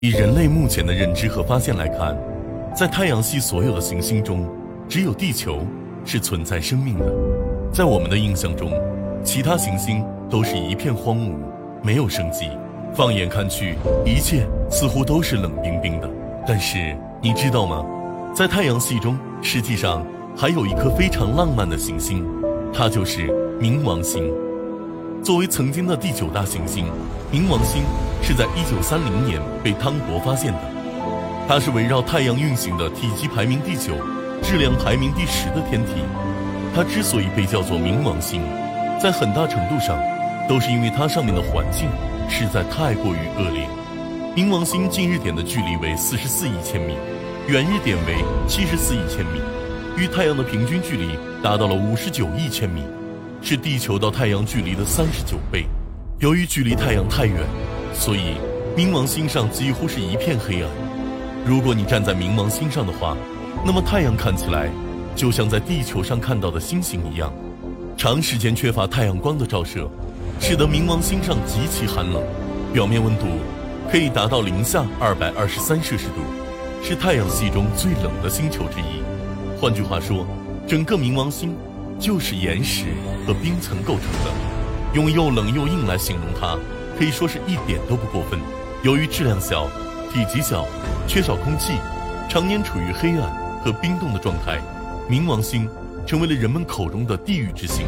以人类目前的认知和发现来看，在太阳系所有的行星中，只有地球是存在生命的。在我们的印象中，其他行星都是一片荒芜，没有生机。放眼看去，一切似乎都是冷冰冰的。但是你知道吗？在太阳系中，实际上还有一颗非常浪漫的行星，它就是冥王星。作为曾经的第九大行星，冥王星是在1930年被汤博发现的。它是围绕太阳运行的体积排名第九、质量排名第十的天体。它之所以被叫做冥王星，在很大程度上都是因为它上面的环境实在太过于恶劣。冥王星近日点的距离为44亿千米，远日点为74亿千米，与太阳的平均距离达到了59亿千米。是地球到太阳距离的三十九倍。由于距离太阳太远，所以冥王星上几乎是一片黑暗。如果你站在冥王星上的话，那么太阳看起来就像在地球上看到的星星一样。长时间缺乏太阳光的照射，使得冥王星上极其寒冷，表面温度可以达到零下二百二十三摄氏度，是太阳系中最冷的星球之一。换句话说，整个冥王星。就是岩石和冰层构成的，用又冷又硬来形容它，可以说是一点都不过分。由于质量小、体积小、缺少空气，常年处于黑暗和冰冻的状态，冥王星成为了人们口中的地狱之星。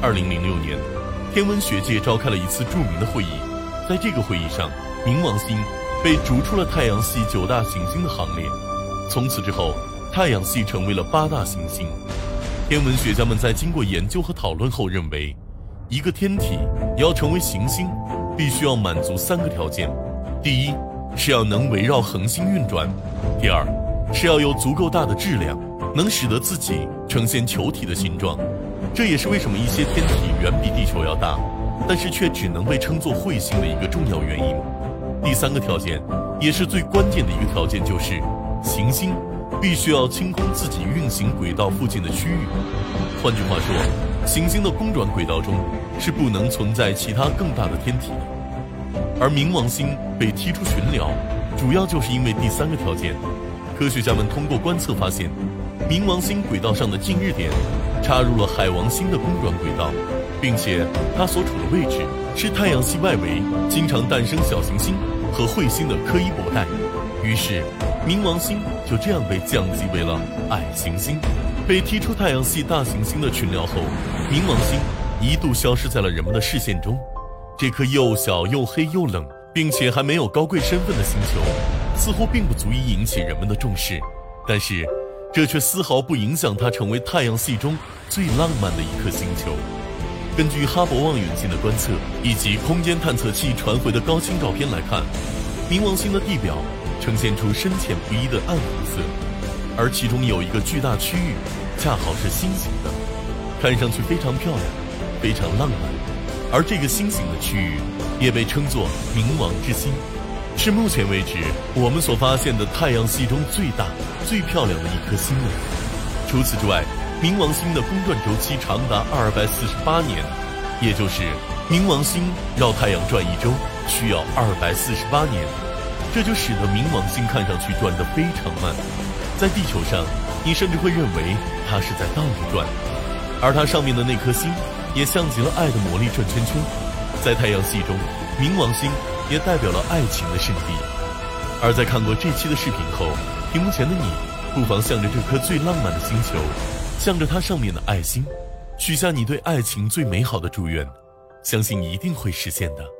二零零六年，天文学界召开了一次著名的会议，在这个会议上，冥王星被逐出了太阳系九大行星的行列。从此之后，太阳系成为了八大行星。天文学家们在经过研究和讨论后认为，一个天体要成为行星，必须要满足三个条件：第一，是要能围绕恒星运转；第二，是要有足够大的质量，能使得自己呈现球体的形状。这也是为什么一些天体远比地球要大，但是却只能被称作彗星的一个重要原因。第三个条件，也是最关键的一个条件，就是行星。必须要清空自己运行轨道附近的区域。换句话说，行星的公转轨道中是不能存在其他更大的天体的。而冥王星被踢出群聊，主要就是因为第三个条件。科学家们通过观测发现，冥王星轨道上的近日点插入了海王星的公转轨道，并且它所处的位置是太阳系外围经常诞生小行星和彗星的柯伊伯带。于是。冥王星就这样被降级为了矮行星，被踢出太阳系大行星的群聊后，冥王星一度消失在了人们的视线中。这颗又小又黑又冷，并且还没有高贵身份的星球，似乎并不足以引起人们的重视。但是，这却丝毫不影响它成为太阳系中最浪漫的一颗星球。根据哈勃望远镜的观测以及空间探测器传回的高清照片来看，冥王星的地表。呈现出深浅不一的暗红色，而其中有一个巨大区域，恰好是心形的，看上去非常漂亮，非常浪漫。而这个心形的区域也被称作冥王之心，是目前为止我们所发现的太阳系中最大、最漂亮的一颗星了。除此之外，冥王星的公转周期长达二百四十八年，也就是冥王星绕太阳转一周需要二百四十八年。这就使得冥王星看上去转得非常慢，在地球上，你甚至会认为它是在倒着转，而它上面的那颗星也像极了爱的魔力转圈圈。在太阳系中，冥王星也代表了爱情的圣地。而在看过这期的视频后，屏幕前的你，不妨向着这颗最浪漫的星球，向着它上面的爱心，许下你对爱情最美好的祝愿，相信一定会实现的。